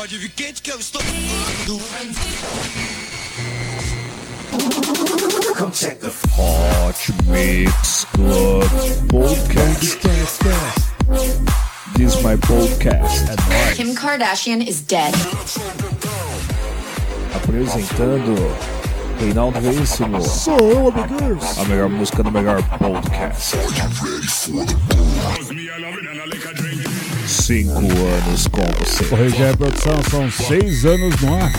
Pode vir quente que eu estou. Hot Mix Club Podcast. This is my podcast. Kim Kardashian is dead. Apresentando Reinaldo Veríssimo. Sou eu, amiguinhos. A melhor música do melhor podcast. Cinco anos com você. Corrigir a produção, são seis anos no ar.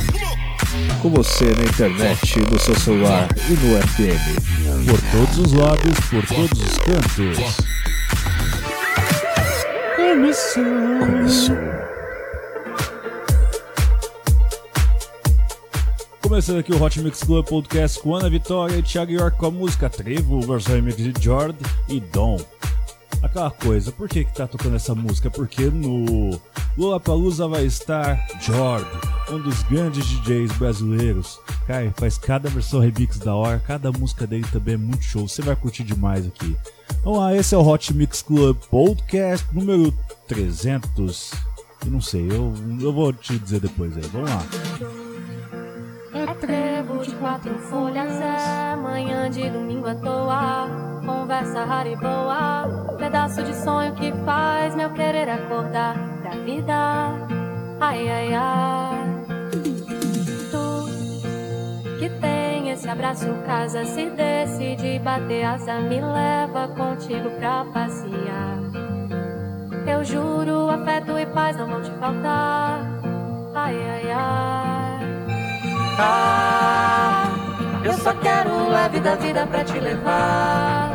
Com você na internet, no seu celular e no FM. Por todos os lados, por todos os cantos. Começou. Começou. Começando aqui o Hot Mix Club Podcast com Ana Vitória e Thiago York com a música Trevo, versão remix de Jord e Dom. Aquela coisa, por que que tá tocando essa música? Porque no Lollapalooza vai estar Jord, um dos grandes DJs brasileiros. Cara, faz cada versão remix da hora, cada música dele também é muito show, você vai curtir demais aqui. Vamos lá, esse é o Hot Mix Club Podcast número 300. Eu não sei, eu, eu vou te dizer depois aí, vamos lá. É trevo de quatro folhas, é manhã de domingo à toa. Conversa rara e boa, pedaço de sonho que faz meu querer acordar pra vida. Ai, ai, ai. Tu que tem esse abraço, casa, se decide bater asa, me leva contigo pra passear. Eu juro, afeto e paz não vão te faltar. Ai, ai, ai. Eu só quero o leve da vida pra te levar.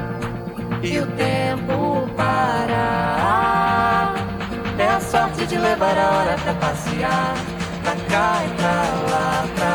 E o tempo parar. É a sorte de levar a hora pra passear, pra cá e pra lá, pra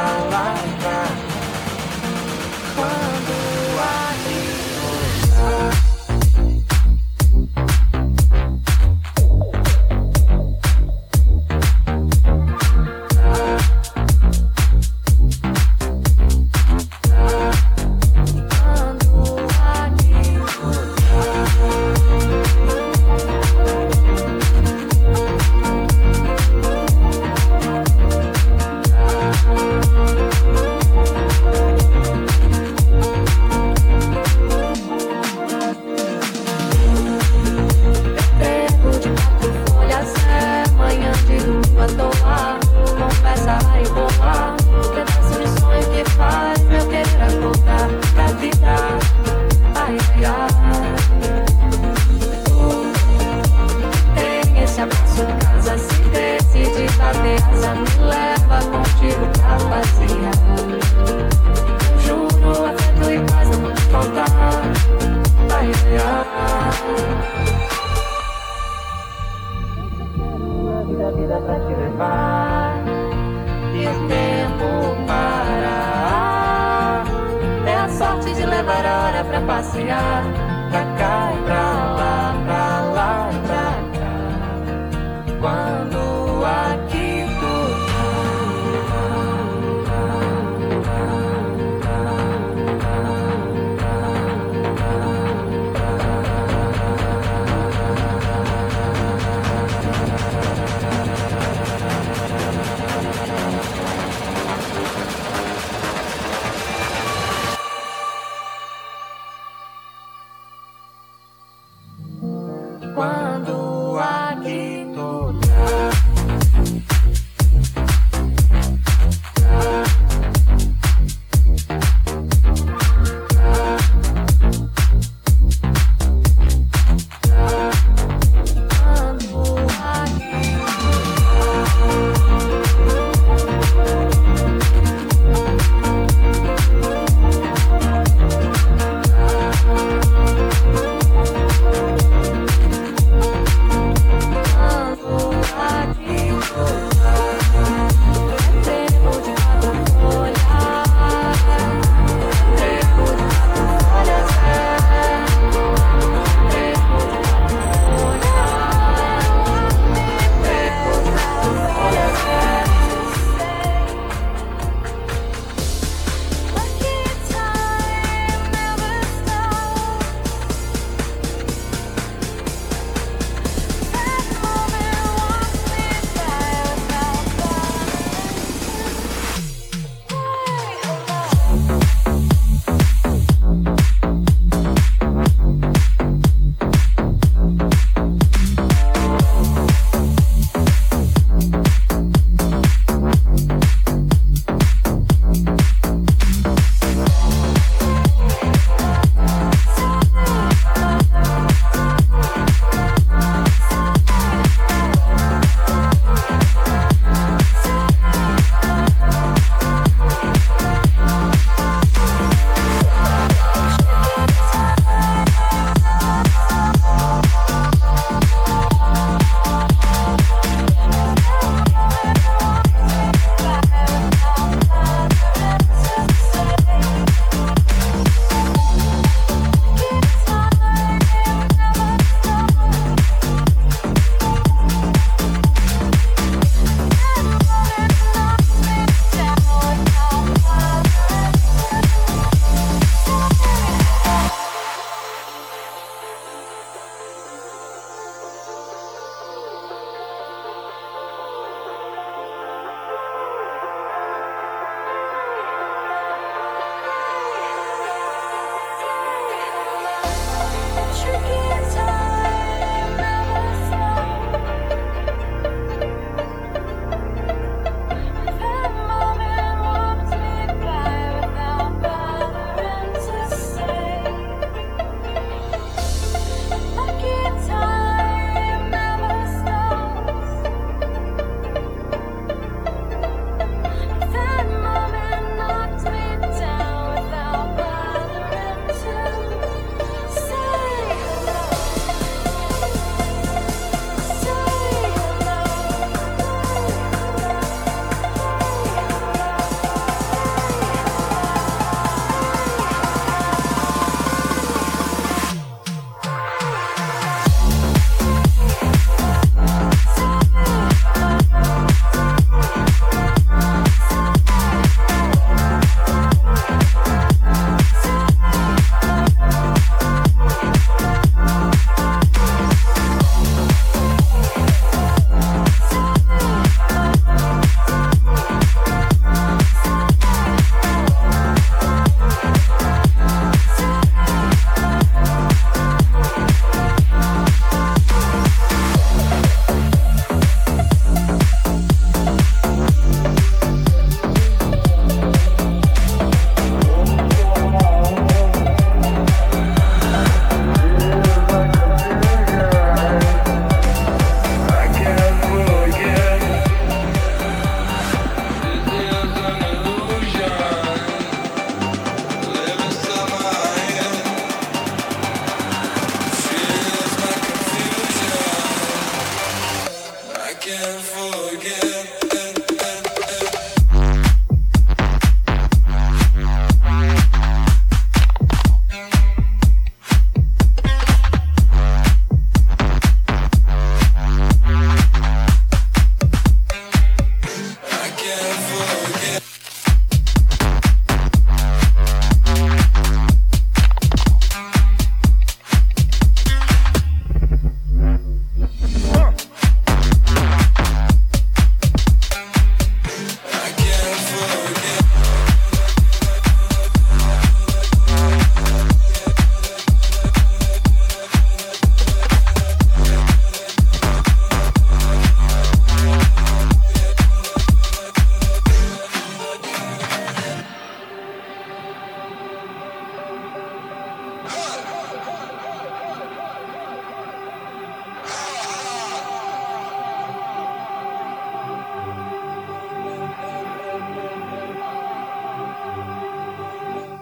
pra passear, pra cá e pra lá,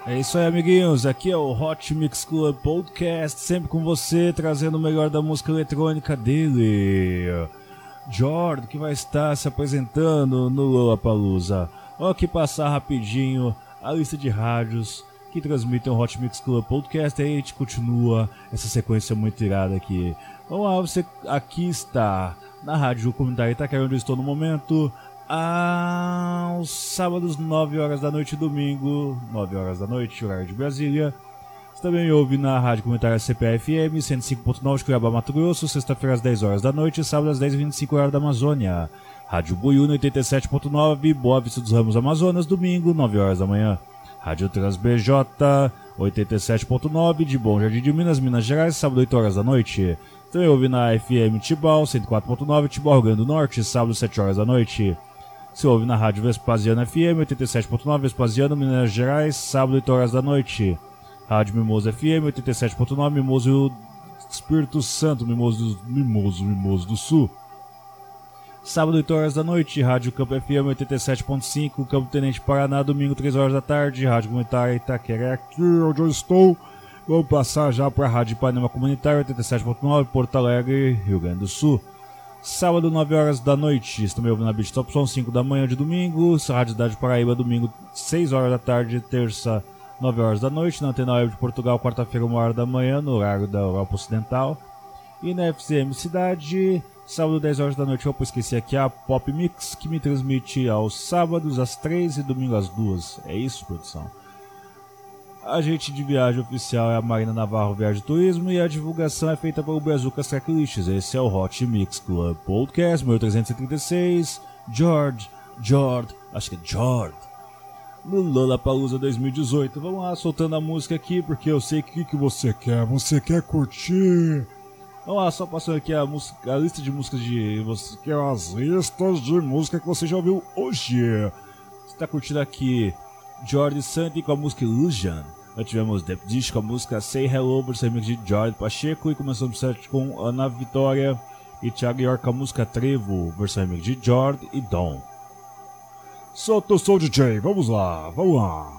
É isso aí, amiguinhos. Aqui é o Hot Mix Club Podcast, sempre com você, trazendo o melhor da música eletrônica dele. Jordan, que vai estar se apresentando no Lollapalooza. Vamos aqui passar rapidinho a lista de rádios que transmitem o Hot Mix Club Podcast. Aí a gente continua essa sequência muito irada aqui. Vamos lá, você aqui está na Rádio Comunitária Itaquera, onde eu estou no momento aos sábados, 9 horas da noite, domingo, 9 horas da noite, horário de Brasília. Você também ouve na Rádio Comunitária CPFM 105.9 de Cuiabá, Mato Grosso, sexta-feira às 10 horas da noite, sábado às 10h25 horário da Amazônia. Rádio Buiúna 87.9, Boa Vista dos Ramos Amazonas, domingo, 9 horas da manhã. Rádio Trans BJ 87.9 de Bom Jardim de Minas, Minas Gerais, sábado 8 horas da noite. Também ouve na FM Tibau 104.9, Tibau, Rio Grande do Norte, sábado 7 horas da noite. Se ouve na Rádio Vespasiano FM 87.9 Vespasiano, Minas Gerais, sábado 8 horas da noite. Rádio Mimoso FM 87.9 Mimoso Espírito Santo, Mimoso, Mimoso, Mimoso do Sul. Sábado 8 horas da noite, Rádio Campo FM 87.5, Campo Tenente Paraná, domingo 3 horas da tarde, Rádio Comunitária Itaquera, aqui onde eu estou. Vamos passar já para a Rádio Panema Comunitária 87.9, Porto Alegre, Rio Grande do Sul. Sábado, 9 horas da noite, estão me ouvindo na Beach Top Som, 5 da manhã de domingo. Rádio Cidade Paraíba, domingo, 6 horas da tarde. Terça, 9 horas da noite. Na Antena Web de Portugal, quarta-feira, 1 hora da manhã, no horário da Europa Ocidental. E na FCM Cidade, sábado, 10 horas da noite. Opa, esqueci aqui a Pop Mix, que me transmite aos sábados, às 3 e domingo às 2. É isso, produção? A agente de viagem oficial é a Marina Navarro Viagem Turismo e a divulgação é feita pelo Brazucas Tracklists. Esse é o Hot Mix Club Podcast 1336. George, George, acho que é George. No Lollapalooza 2018. Vamos lá, soltando a música aqui, porque eu sei que que você quer. Você quer curtir. Vamos lá, só passando aqui a, música, a lista de músicas de. Você quer as listas de música que você já ouviu hoje. Você está curtindo aqui George Santi com a música Illusion. Nós tivemos The Dish com a música Say Hello, por ser de George Pacheco. E começamos o set com Ana Vitória e Thiago York com a música Trevo, versão de George e Dom. Solta o som, DJ, vamos lá, vamos lá.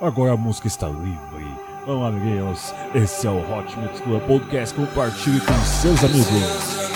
Agora a música está livre. Vamos lá, amiguinhos. Esse é o Hot Mix Club Podcast. Compartilhe com seus amigos.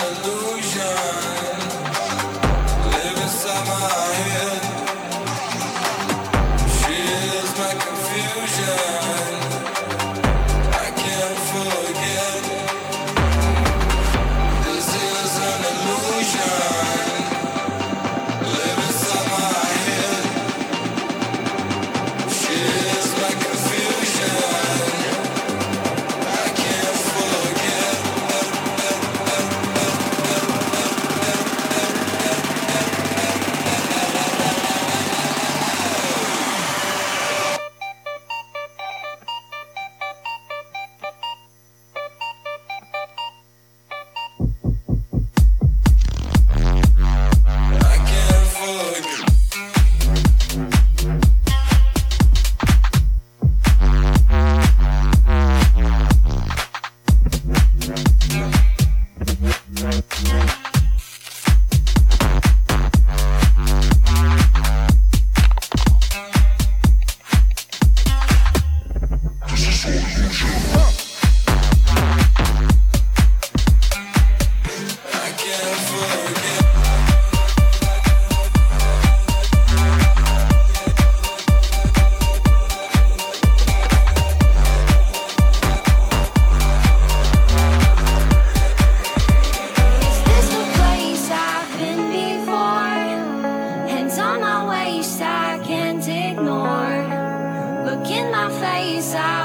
Look in my face, I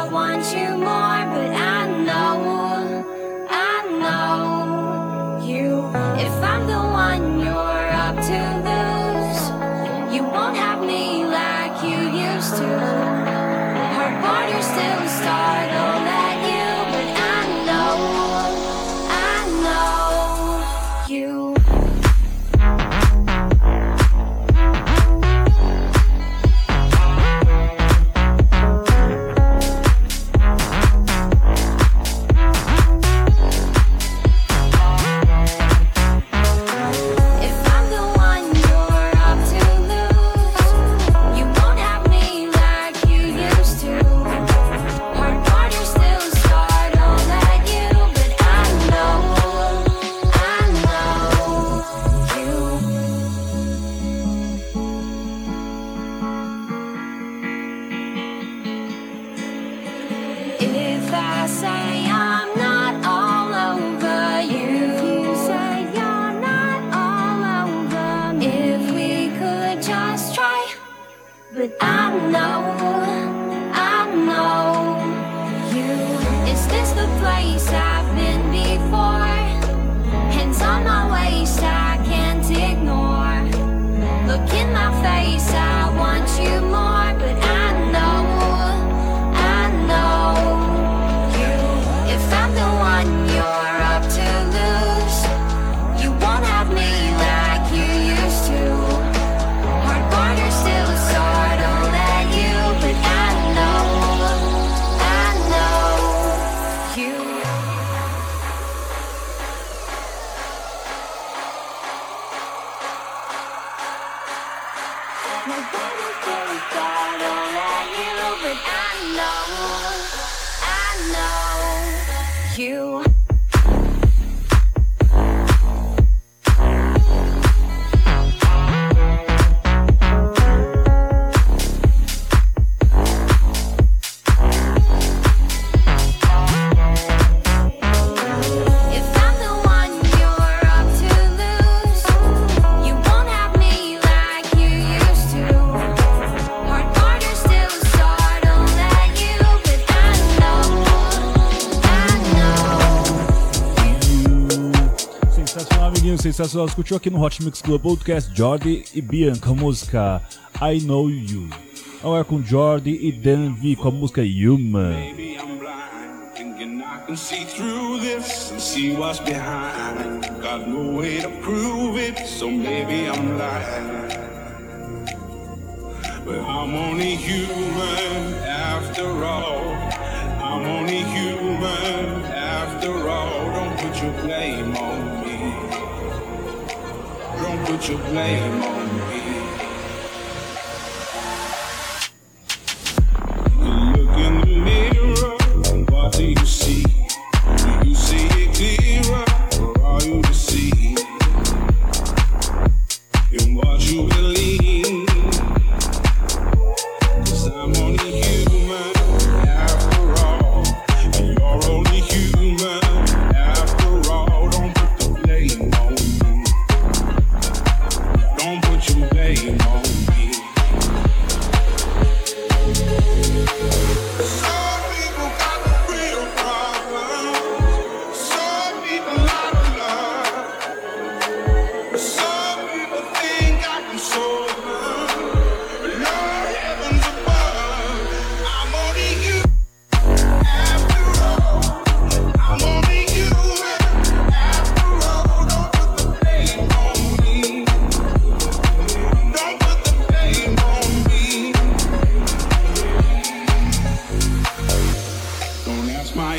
Olá, amiguinhos sensacional. Escutou aqui no Hot Mix Club Podcast Jordi e Bianca, a música I Know You. Agora com Jordi e Dan V com a música Human. Baby, I'm blind, thinking I can see through this and see what's behind. Got no way to prove it, so maybe I'm lying. But I'm only human after all. I'm only human after all. Don't put your blame on me. Don't put your blame on me. Look in the mirror, what do you see? Do you see it clearer, or are you deceived? What you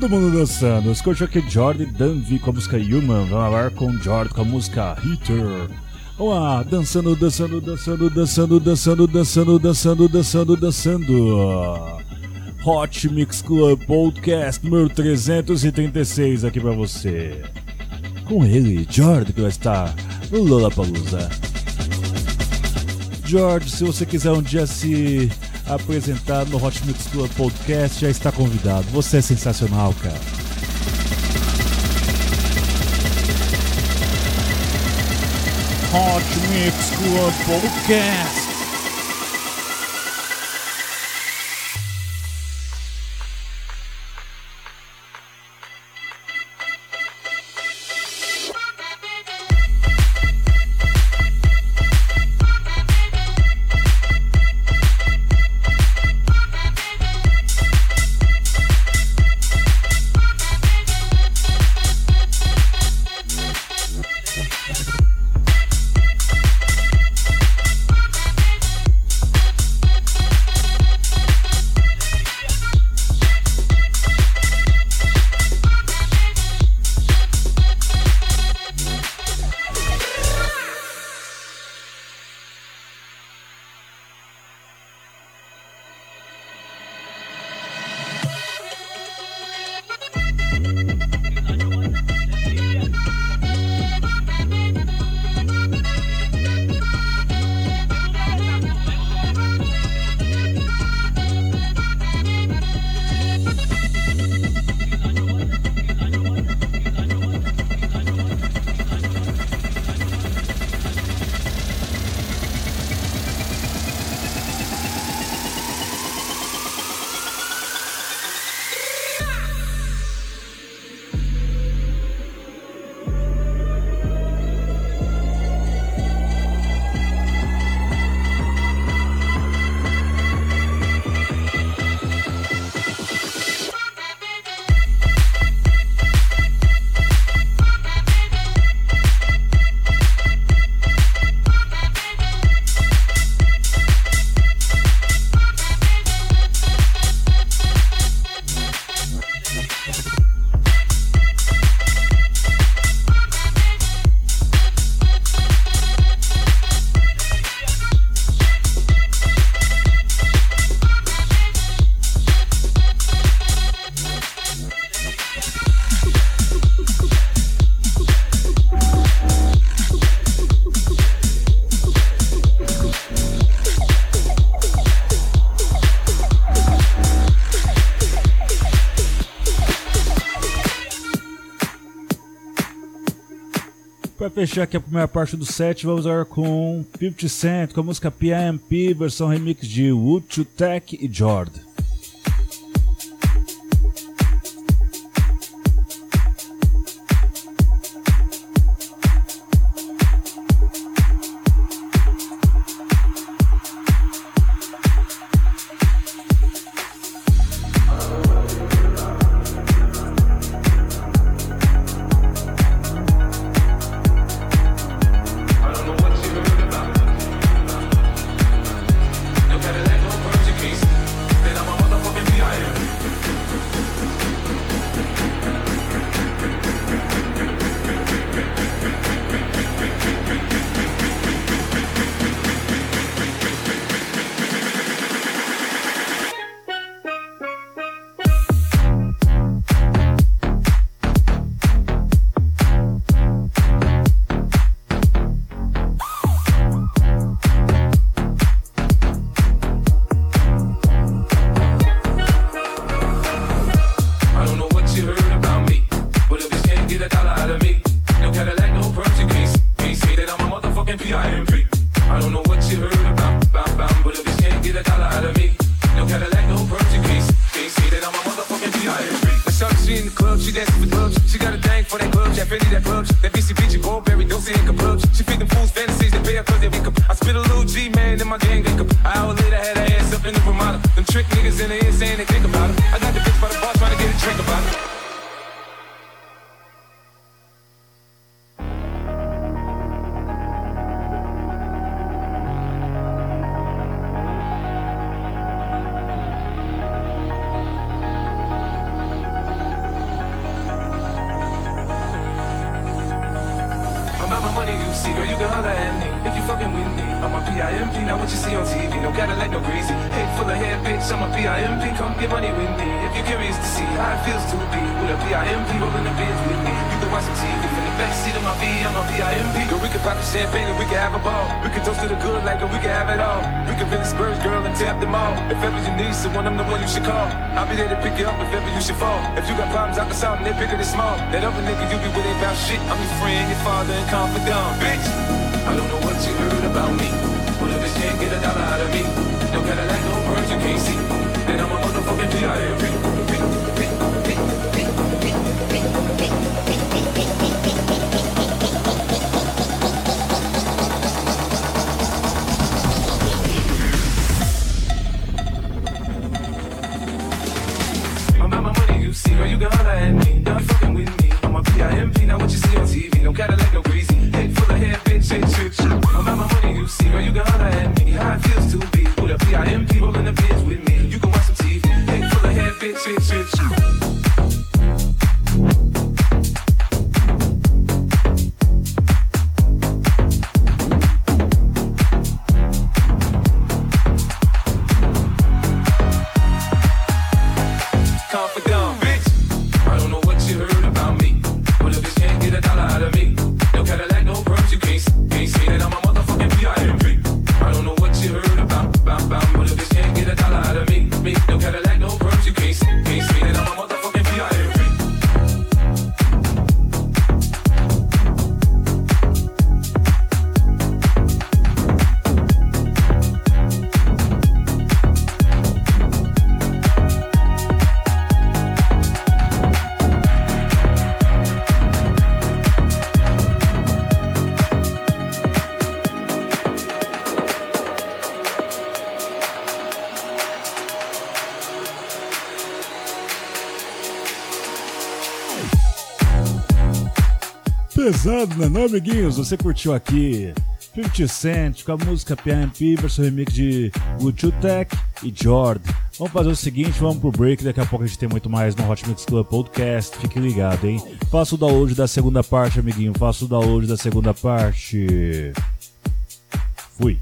todo mundo dançando. Escute aqui Jordan Danvi com a música Human. Vamos agora com Jordan com a música Heater Vamos lá, dançando, dançando, dançando, dançando, dançando, dançando, dançando, dançando, dançando. Hot Mix Club Podcast número 336 aqui pra você. Com ele, Jordan, que vai estar no Lollapalooza. George, se você quiser um dia se apresentar no Hot Mix Club Podcast, já está convidado. Você é sensacional, cara. Hot Mix Club Podcast. Pra fechar aqui a primeira parte do set, vamos agora com 50 Cent, com a música PMP, versão remix de to Tech e Jord. I don't know what you heard about, about, but if you can't get a dollar out of me, no Cadillac, no Portuguese. Can't say that I'm a motherfucking PIMP. I saw she in the club, she dancing for clubs. She got a thing for that club, that Fendi, that clubs. That BCBG, Burberry, Dolce and clubs. She feed them fools fantasies, they pay her cause they wake up. I spit a little G, man, in my gang wake up. An hour later, had her ass up in the Ramada. Them trick niggas in the ear saying they think about her. I got the bitch by the bar trying to get a drink about her. You're curious to see how it feels to be with a PIMP rolling the biz with me. You can watch some TV from the backseat of my V. I'm a PIMP. Girl, we can pop the champagne and we can have a ball. We can toast to the good like we can have it all. We can visit Spurs, girl, and tap them all. If ever you need someone, I'm the one you should call. I'll be there to pick you up if ever you should fall. If you got problems, I can solve them. They're bigger than small. That other nigga you be with about shit. I'm your friend, your father, and confidant. Bitch, I don't know what you heard about me. But if this can't get a dollar out of me, not hide me. Don't fucking with me. I'm a PIMP, now what you see on TV. No Cadillac, no greasy. Head full of hair, bitch, ain't shit. I'm about my Pesado, né, não, amiguinhos? Você curtiu aqui 50 Cent com a música PMP versão remix de Good Tech e Jord. Vamos fazer o seguinte, vamos pro break, daqui a pouco a gente tem muito mais no Hot Mix Club Podcast. Fique ligado, hein? Faça o download da segunda parte, amiguinho. Faça o download da segunda parte. Fui.